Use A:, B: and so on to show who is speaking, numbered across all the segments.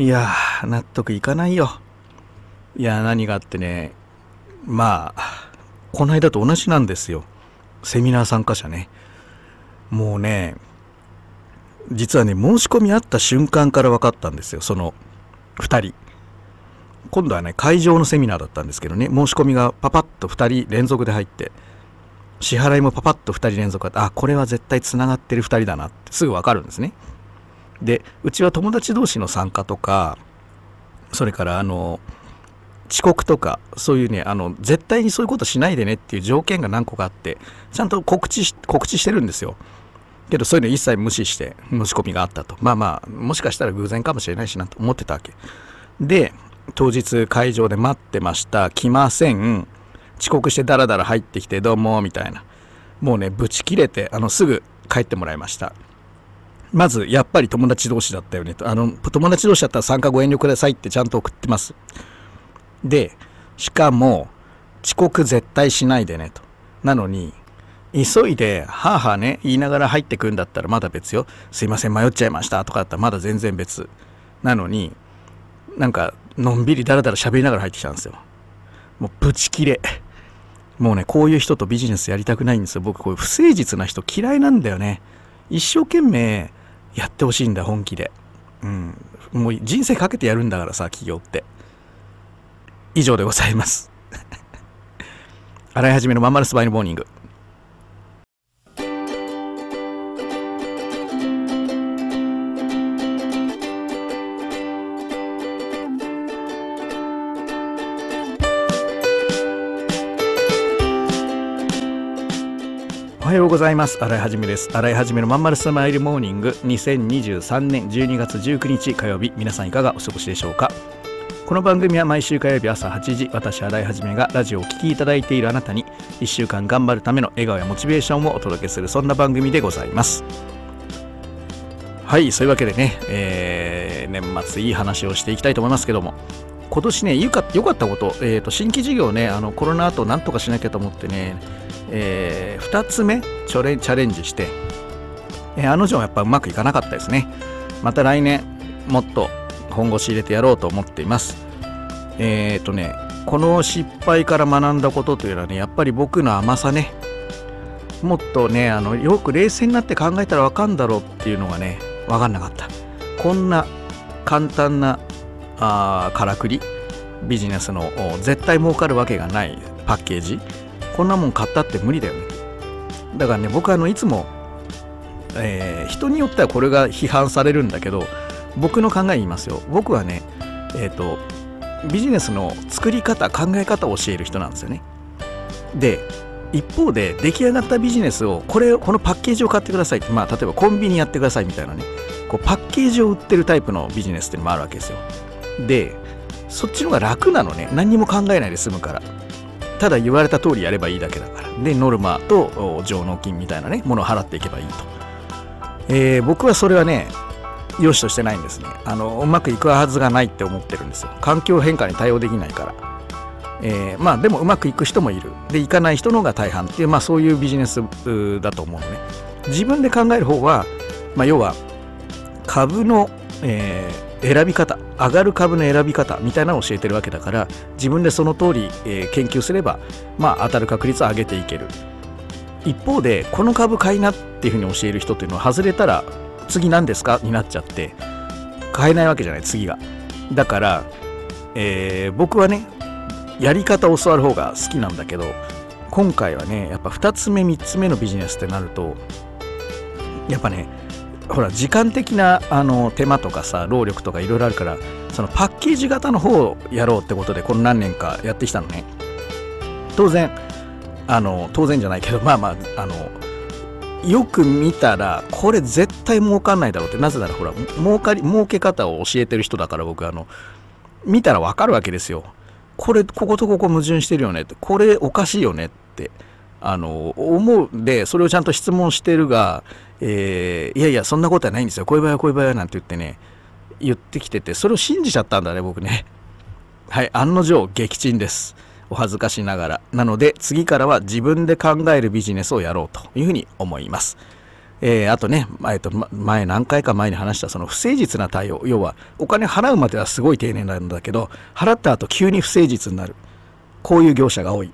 A: いやー、納得いかないよ。いや、何があってね、まあ、この間と同じなんですよ。セミナー参加者ね。もうね、実はね、申し込みあった瞬間から分かったんですよ、その2人。今度はね、会場のセミナーだったんですけどね、申し込みがパパッと2人連続で入って、支払いもパパッと2人連続あこれは絶対つながってる2人だなってすぐ分かるんですね。でうちは友達同士の参加とかそれからあの遅刻とかそういうねあの絶対にそういうことしないでねっていう条件が何個かあってちゃんと告知し告知してるんですよ。けどそういうの一切無視して申し込みがあったと。まあまあもしかしたら偶然かもしれないしなと思ってたわけ。で当日会場で待ってました。来ません。遅刻してダラダラ入ってきてどうもみたいな。もうねブチ切れてあのすぐ帰ってもらいました。まずやっぱり友達同士だったよね。とあの友達同士だったら参加ご遠慮くださいってちゃんと送ってます。でしかも遅刻絶対しないでねと。なのに急いではあはあね言いながら入ってくんだったらまだ別よ。すいません迷っちゃいましたとかだったらまだ全然別。なのになんかのんびりだらだら喋りながら入ってきたんですよ。もうブチ切れ。もうねこういう人とビジネスやりたくないんですよ。僕こういう不誠実な人嫌いなんだよね。一生懸命やってほしいんだ本気で。うん。もう人生かけてやるんだからさ企業って。以上でございます。洗い始めのまんまるスパイのモーニング。おはようございます。洗いはじめです。洗いはじめのまんまるスマイルモーニング。2023年12月19日火曜日。皆さんいかがお過ごしでしょうか？この番組は毎週火曜日朝8時私洗いはじめがラジオをお聴きいただいているあなたに1週間頑張るための笑顔やモチベーションをお届けするそんな番組でございます。はいそういうわけでね、えー、年末いい話をしていきたいと思いますけども。今年ね良かかったこと,、えーと、新規事業ねあのコロナ後なんとかしなきゃと思ってね、えー、2つ目チャレチャレンジして、えー、あの女はやっぱうまくいかなかったですね。また来年もっと本腰入れてやろうと思っています。えっ、ー、とねこの失敗から学んだことというのはねやっぱり僕の甘さねもっとねあのよく冷静になって考えたらわかんだろうっていうのがね分かんなかった。こんな簡単なあからくり？ビジネスの絶対儲かるわけがないパッケージ？こんなもん買ったって無理だよね。だからね僕はあのいつも、えー、人によってはこれが批判されるんだけど僕の考え言いますよ。僕はねえっ、ー、とビジネスの作り方考え方を教える人なんですよね。で一方で出来上がったビジネスをこれこのパッケージを買ってくださいってまあ例えばコンビニやってくださいみたいなねこうパッケージを売ってるタイプのビジネスっていうのもあるわけですよ。でそっちの方が楽なのね。何にも考えないで済むから。ただ言われた通りやればいいだけだから。でノルマと上納金みたいなねものを払っていけばいいと、えー、僕はそれはね良しとしてないんですね。あのうまくいくはずがないって思ってるんですよ。環境変化に対応できないから。えー、まあでもうまくいく人もいる。でいかない人の方が大半。っていう、まあ、そういうビジネスだと思うのね。自分で考える方は、まあ、要は株の、えー、選び方上がる株の選び方みたいなのを教えてるわけだから自分でその通り、えー、研究すれば、まあ、当たる確率を上げていける。一方でこの株買いなっていうふうに教える人っていうのは外れたら次何ですかになっちゃって買えないわけじゃない次が。だから、えー、僕はねやり方を教わる方が好きなんだけど今回はねやっぱ2つ目3つ目のビジネスってなるとやっぱねほら時間的なあの手間とかさ労力とかいろいろあるからそのパッケージ型の方をやろうってことでこの何年かやってきたのね。当然あの当然じゃないけどまあまああのよく見たらこれ絶対儲かんないだろうってなぜならほら儲かり儲け方を教えてる人だから僕あの見たらわかるわけですよ。これこことここ矛盾してるよねってこれおかしいよねってあの思う。んでそれをちゃんと質問してるが、えー、いやいやそんなことはないんですよ。こういう場合はこういう場合はなんて言ってね言ってきててそれを信じちゃったんだね僕ね。はい案の定撃沈です。お恥ずかしながら。なので次からは自分で考えるビジネスをやろうというふうに思います。えー、あとね、えー、と前何回か前に話したその不誠実な対応。要はお金払うまではすごい丁寧なんだけど払った後急に不誠実になる。こういう業者が多い。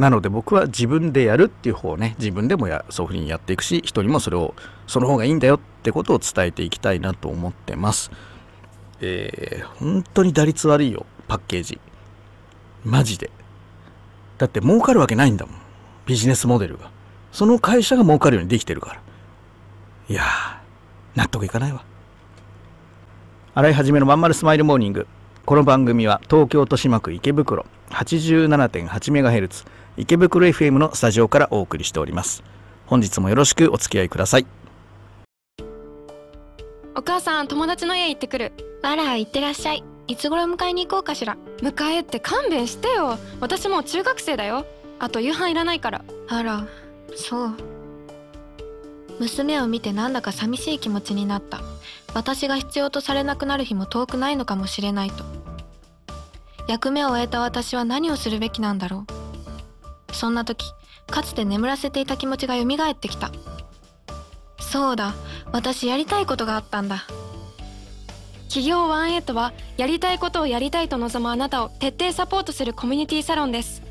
A: なので僕は自分でやるっていう方をね自分でもやそういうふうにやっていくし人にもそれをその方がいいんだよってことを伝えていきたいなと思ってます。えー、本当に打率悪いよパッケージ。マジで。だって儲かるわけないんだもん。ビジネスモデルが。その会社が儲かるようにできてるから。いや納得いかないわ。洗い始めのまんまるスマイルモーニング。この番組は東京豊島区池袋 87.8MHz 池袋 FM のスタジオからお送りしております。本日もよろしくお付き合いください。
B: お母さん友達の家行ってくる。
C: あら行ってらっしゃい。いつ頃迎えに行こうかしら。
B: 迎えって勘弁してよ。私もう中学生だよ。あと夕飯いらないから。
C: あらそう。娘を見てなんだか寂しい気持ちになった。私が必要とされなくなる日も遠くないのかもしれないと。役目を終えた私は何をするべきなんだろうそんな時かつて眠らせていた気持ちが蘇ってきた。そうだ私やりたいことがあったんだ。
B: 企業ワンエイトはやりたいことをやりたいと望むあなたを徹底サポートするコミュニティサロンです。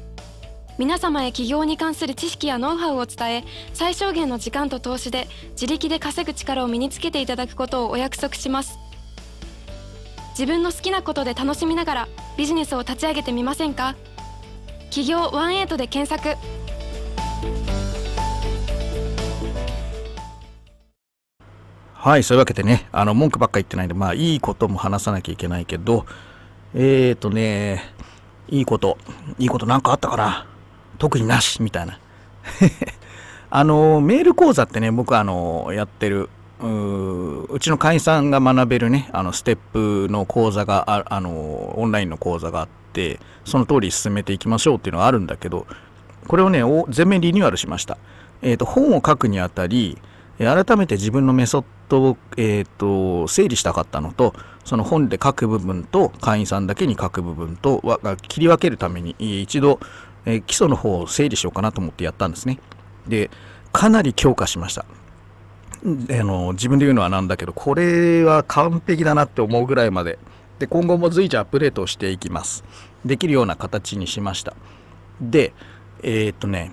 B: 皆様へ起業に関する知識やノウハウを伝え最小限の時間と投資で自力で稼ぐ力を身につけていただくことをお約束します。自分の好きなことで楽しみながらビジネスを立ち上げてみませんか？企業ワンエイトで検索。
A: はいそういうわけでねあの文句ばっか言ってないんでまあいいことも話さなきゃいけないけどえーとねいいこといいことなんかあったかな？特になしみたいな。あのメール講座ってね僕あのやってるうちの会員さんが学べるねあのステップの講座がああのオンラインの講座があってその通り進めていきましょうっていうのがあるんだけどこれをね全面リニューアルしました、えーと、本を書くにあたり改めて自分のメソッドを、えーと、整理したかったのとその本で書く部分と会員さんだけに書く部分と切り分けるために一度えー、基礎の方を整理しようかなと思ってやったんですね。で、かなり強化しました。あの自分で言うのはなんだけど、これは完璧だなって思うぐらいまで。で、今後も随時アップデートしていきます。できるような形にしました。で、えー、っとね、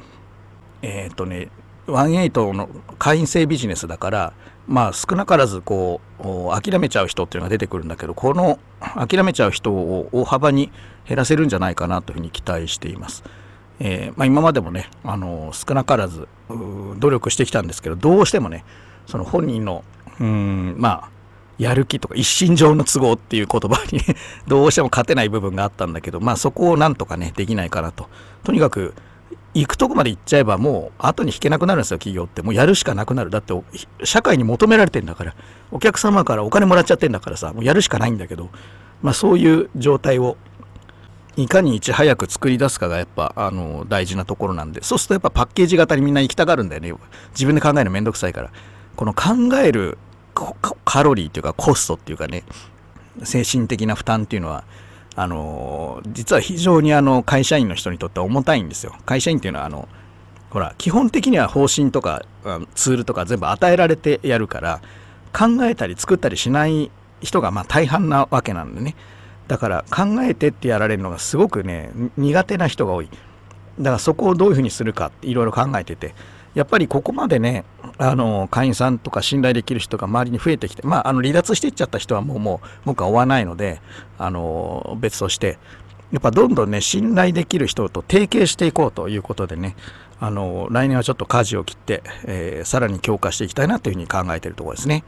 A: えー、っとね、18の会員制ビジネスだから、まあ少なからずこう諦めちゃう人っていうのが出てくるんだけどこの諦めちゃう人を大幅に減らせるんじゃないかなというふうに期待しています。えー、まあ、今までもねあの少なからず努力してきたんですけどどうしてもねその本人のうんまあやる気とか一身上の都合っていう言葉に どうしても勝てない部分があったんだけどまあそこをなんとかねできないかなと。とにかく行くとこまで行っちゃえばもう後に引けなくなるんですよ企業って。もうやるしかなくなる。だって社会に求められてんだから。お客様からお金もらっちゃってんだからさもうやるしかないんだけどまあそういう状態をいかにいち早く作り出すかがやっぱあの大事なところなんで。そうするとやっぱパッケージ型にみんな行きたがるんだよね。自分で考えるのめんどくさいから。この考えるカロリーっていうかコストっていうかね精神的な負担っていうのはあの実は非常にあの会社員の人にとっては重たいんですよ。会社員っていうのはあのほら基本的には方針とかツールとか全部与えられてやるから考えたり作ったりしない人がま大半なわけなんでねだから考えてってやられるのがすごくね苦手な人が多いだからそこをどういうふうにするかっていろいろ考えててやっぱりここまでねあの会員さんとか信頼できる人が周りに増えてきて、まあ、あの離脱していっちゃった人はもうもう僕は追わないのであの別としてやっぱどんどんね信頼できる人と提携していこうということでねあの来年はちょっと舵を切って、えー、さらに強化していきたいなというふうに考えているところですね。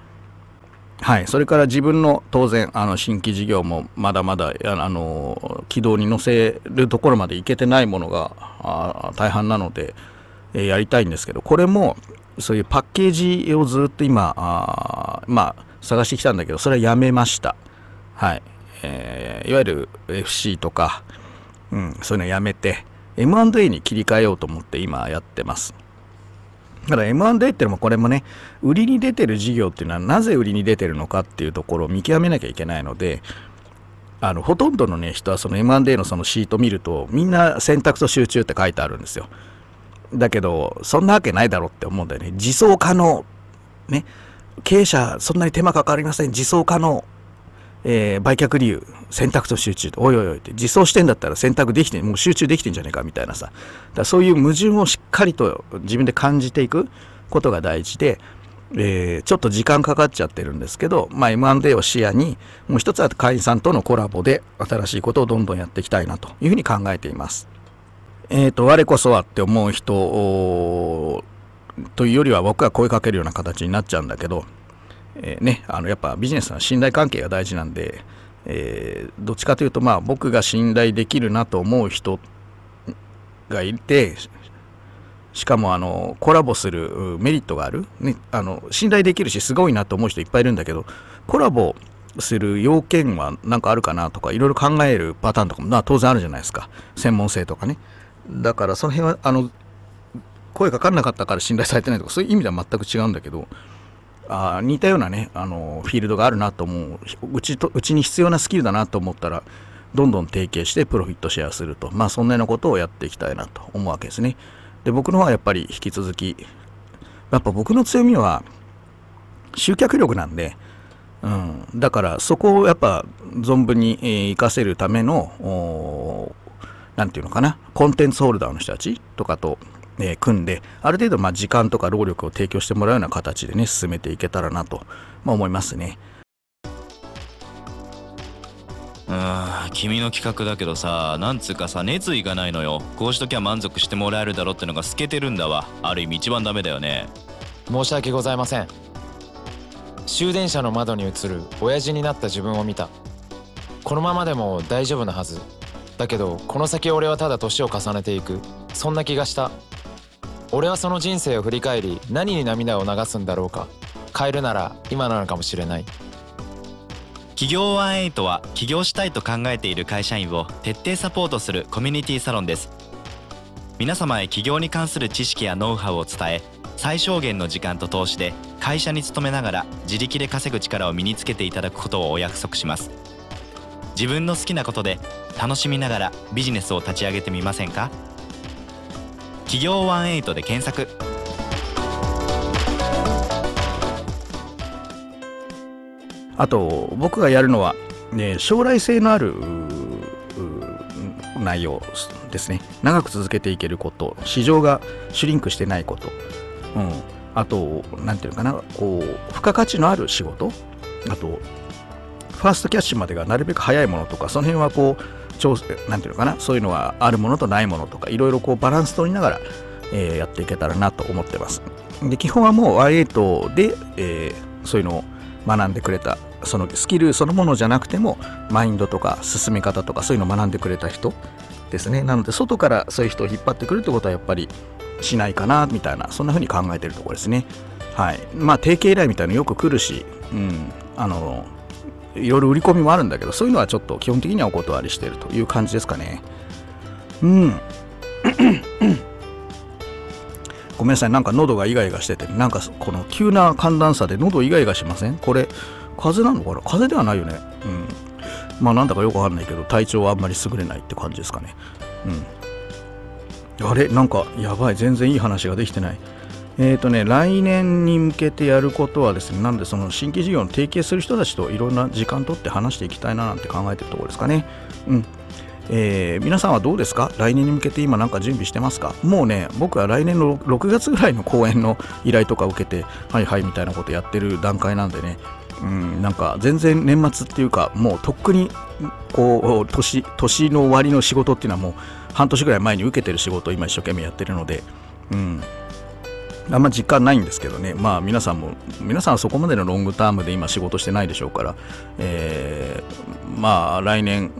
A: はい、それから自分の当然あの新規事業もまだまだあの軌道に乗せるところまでいけてないものが大半なので、え、やりたいんですけどこれもそういうパッケージをずっと今あまあ探してきたんだけどそれはやめました。はい、えー、いわゆる FC とか、うん、そういうのやめて M&A に切り替えようと思って今やってます。だから M&A ってのもこれもね売りに出てる事業っていうのはなぜ売りに出てるのかっていうところを見極めなきゃいけないのであのほとんどのね人はその M&A のそのシート見るとみんな選択と集中って書いてあるんですよ。だけどそんなわけないだろうって思うんだよね。自走可能。ね。経営者そんなに手間かかりません。自走可能。えー、売却理由選択と集中。おいおいおいって。実装してんだったら選択できてもう集中できてんじゃねえかみたいなさ。だそういう矛盾をしっかりと自分で感じていくことが大事で、えー、ちょっと時間かかっちゃってるんですけど、まあ、M&A を視野にもう一つは会員さんとのコラボで新しいことをどんどんやっていきたいなというふうに考えています。えっ、ー、と我こそはって思う人というよりは僕が声かけるような形になっちゃうんだけどえー、ね、あのやっぱビジネスは信頼関係が大事なんで、えー、どっちかというと、まあ、僕が信頼できるなと思う人がいてしかもあのコラボするメリットがある、ね、あの信頼できるしすごいなと思う人いっぱいいるんだけどコラボする要件は何かあるかなとかいろいろ考えるパターンとかも、まあ、当然あるじゃないですか。専門性とかね。だからその辺はあの声かかんなかったから信頼されてないとかそういう意味では全く違うんだけどあ似たようなねあのフィールドがあるなと思う。うちとうちに必要なスキルだなと思ったらどんどん提携してプロフィットシェアすると。まあそんなようなことをやっていきたいなと思うわけですね。で僕の方はやっぱり引き続きやっぱ僕の強みは集客力なんで、うん、だからそこをやっぱ存分に、えー、活かせるための何て言うのかな？コンテンツホルダーの人たちとかとえー、組んである程度まあ時間とか労力を提供してもらうような形でね進めていけたらなと、まあ、思いますね。
D: うん君の企画だけどさなんつうかさ熱意がないのよ。こうしときゃ満足してもらえるだろってのが透けてるんだわ。ある意味一番ダメだよね。
E: 申し訳ございません。終電車の窓に映る親父になった自分を見た。このままでも大丈夫なはずだけどこの先俺はただ年を重ねていく。そんな気がした。俺はその人生を振り返り何に涙を流すんだろうか。変えるなら今なのかもしれない。
D: 企業18は起業したいと考えている会社員を徹底サポートするコミュニティサロンです。皆様へ起業に関する知識やノウハウを伝え最小限の時間と投資で会社に勤めながら自力で稼ぐ力を身につけていただくことをお約束します。自分の好きなことで楽しみながらビジネスを立ち上げてみませんか？企業18で検索。
A: あと僕がやるのは、ね、将来性のある内容ですね。長く続けていけること。市場がシュリンクしてないこと、うん、あと何ていうのかな。こう付加価値のある仕事。あとファーストキャッシュまでがなるべく早いものとかその辺はこう調なんていうのかなそういうのはあるものとないものとかいろいろこうバランス取りながら、えー、やっていけたらなと思ってます。で基本はもう Y8 で、えー、そういうのを学んでくれたそのスキルそのものじゃなくてもマインドとか進め方とかそういうのを学んでくれた人ですね。なので外からそういう人を引っ張ってくるってことはやっぱりしないかなみたいなそんな風に考えてるところですね。はい。まあ提携依頼みたいなのよく来るしうん。あのいろいろ売り込みもあるんだけどそういうのはちょっと基本的にはお断りしているという感じですかね。うん。ごめんなさい。なんか喉がイガイガしててなんかこの急な寒暖差で喉イガイガしません？これ風なのかな？風邪ではないよね。うん。まあなんだかよくわかんないけど体調はあんまり優れないって感じですかね。うん。あれ？なんかやばい。全然いい話ができてない。えーとね、来年に向けてやることはですね、なんでその新規事業の提携する人たちといろんな時間とって話していきたいななんて考えてるところですかね。うん。えー、皆さんはどうですか？来年に向けて今なんか準備してますか？もうね、僕は来年の6月ぐらいの公演の依頼とか受けて、はいはいみたいなことやってる段階なんでね、うん、なんか全然年末っていうか、もうとっくにこう年年の終わりの仕事っていうのはもう半年ぐらい前に受けてる仕事を今一生懸命やってるので、うん、あんま実感ないんですけどね、まあ皆さんも、皆さんはそこまでのロングタームで今仕事してないでしょうから、えー、まあ来年、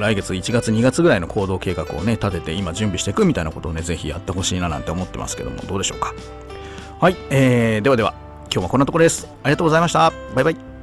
A: 来月1月2月ぐらいの行動計画をね、立てて今準備していくみたいなことをね、ぜひやってほしいななんて思ってますけども、どうでしょうか。はい、えー、ではでは、今日はこんなところです。ありがとうございました。バイバイ。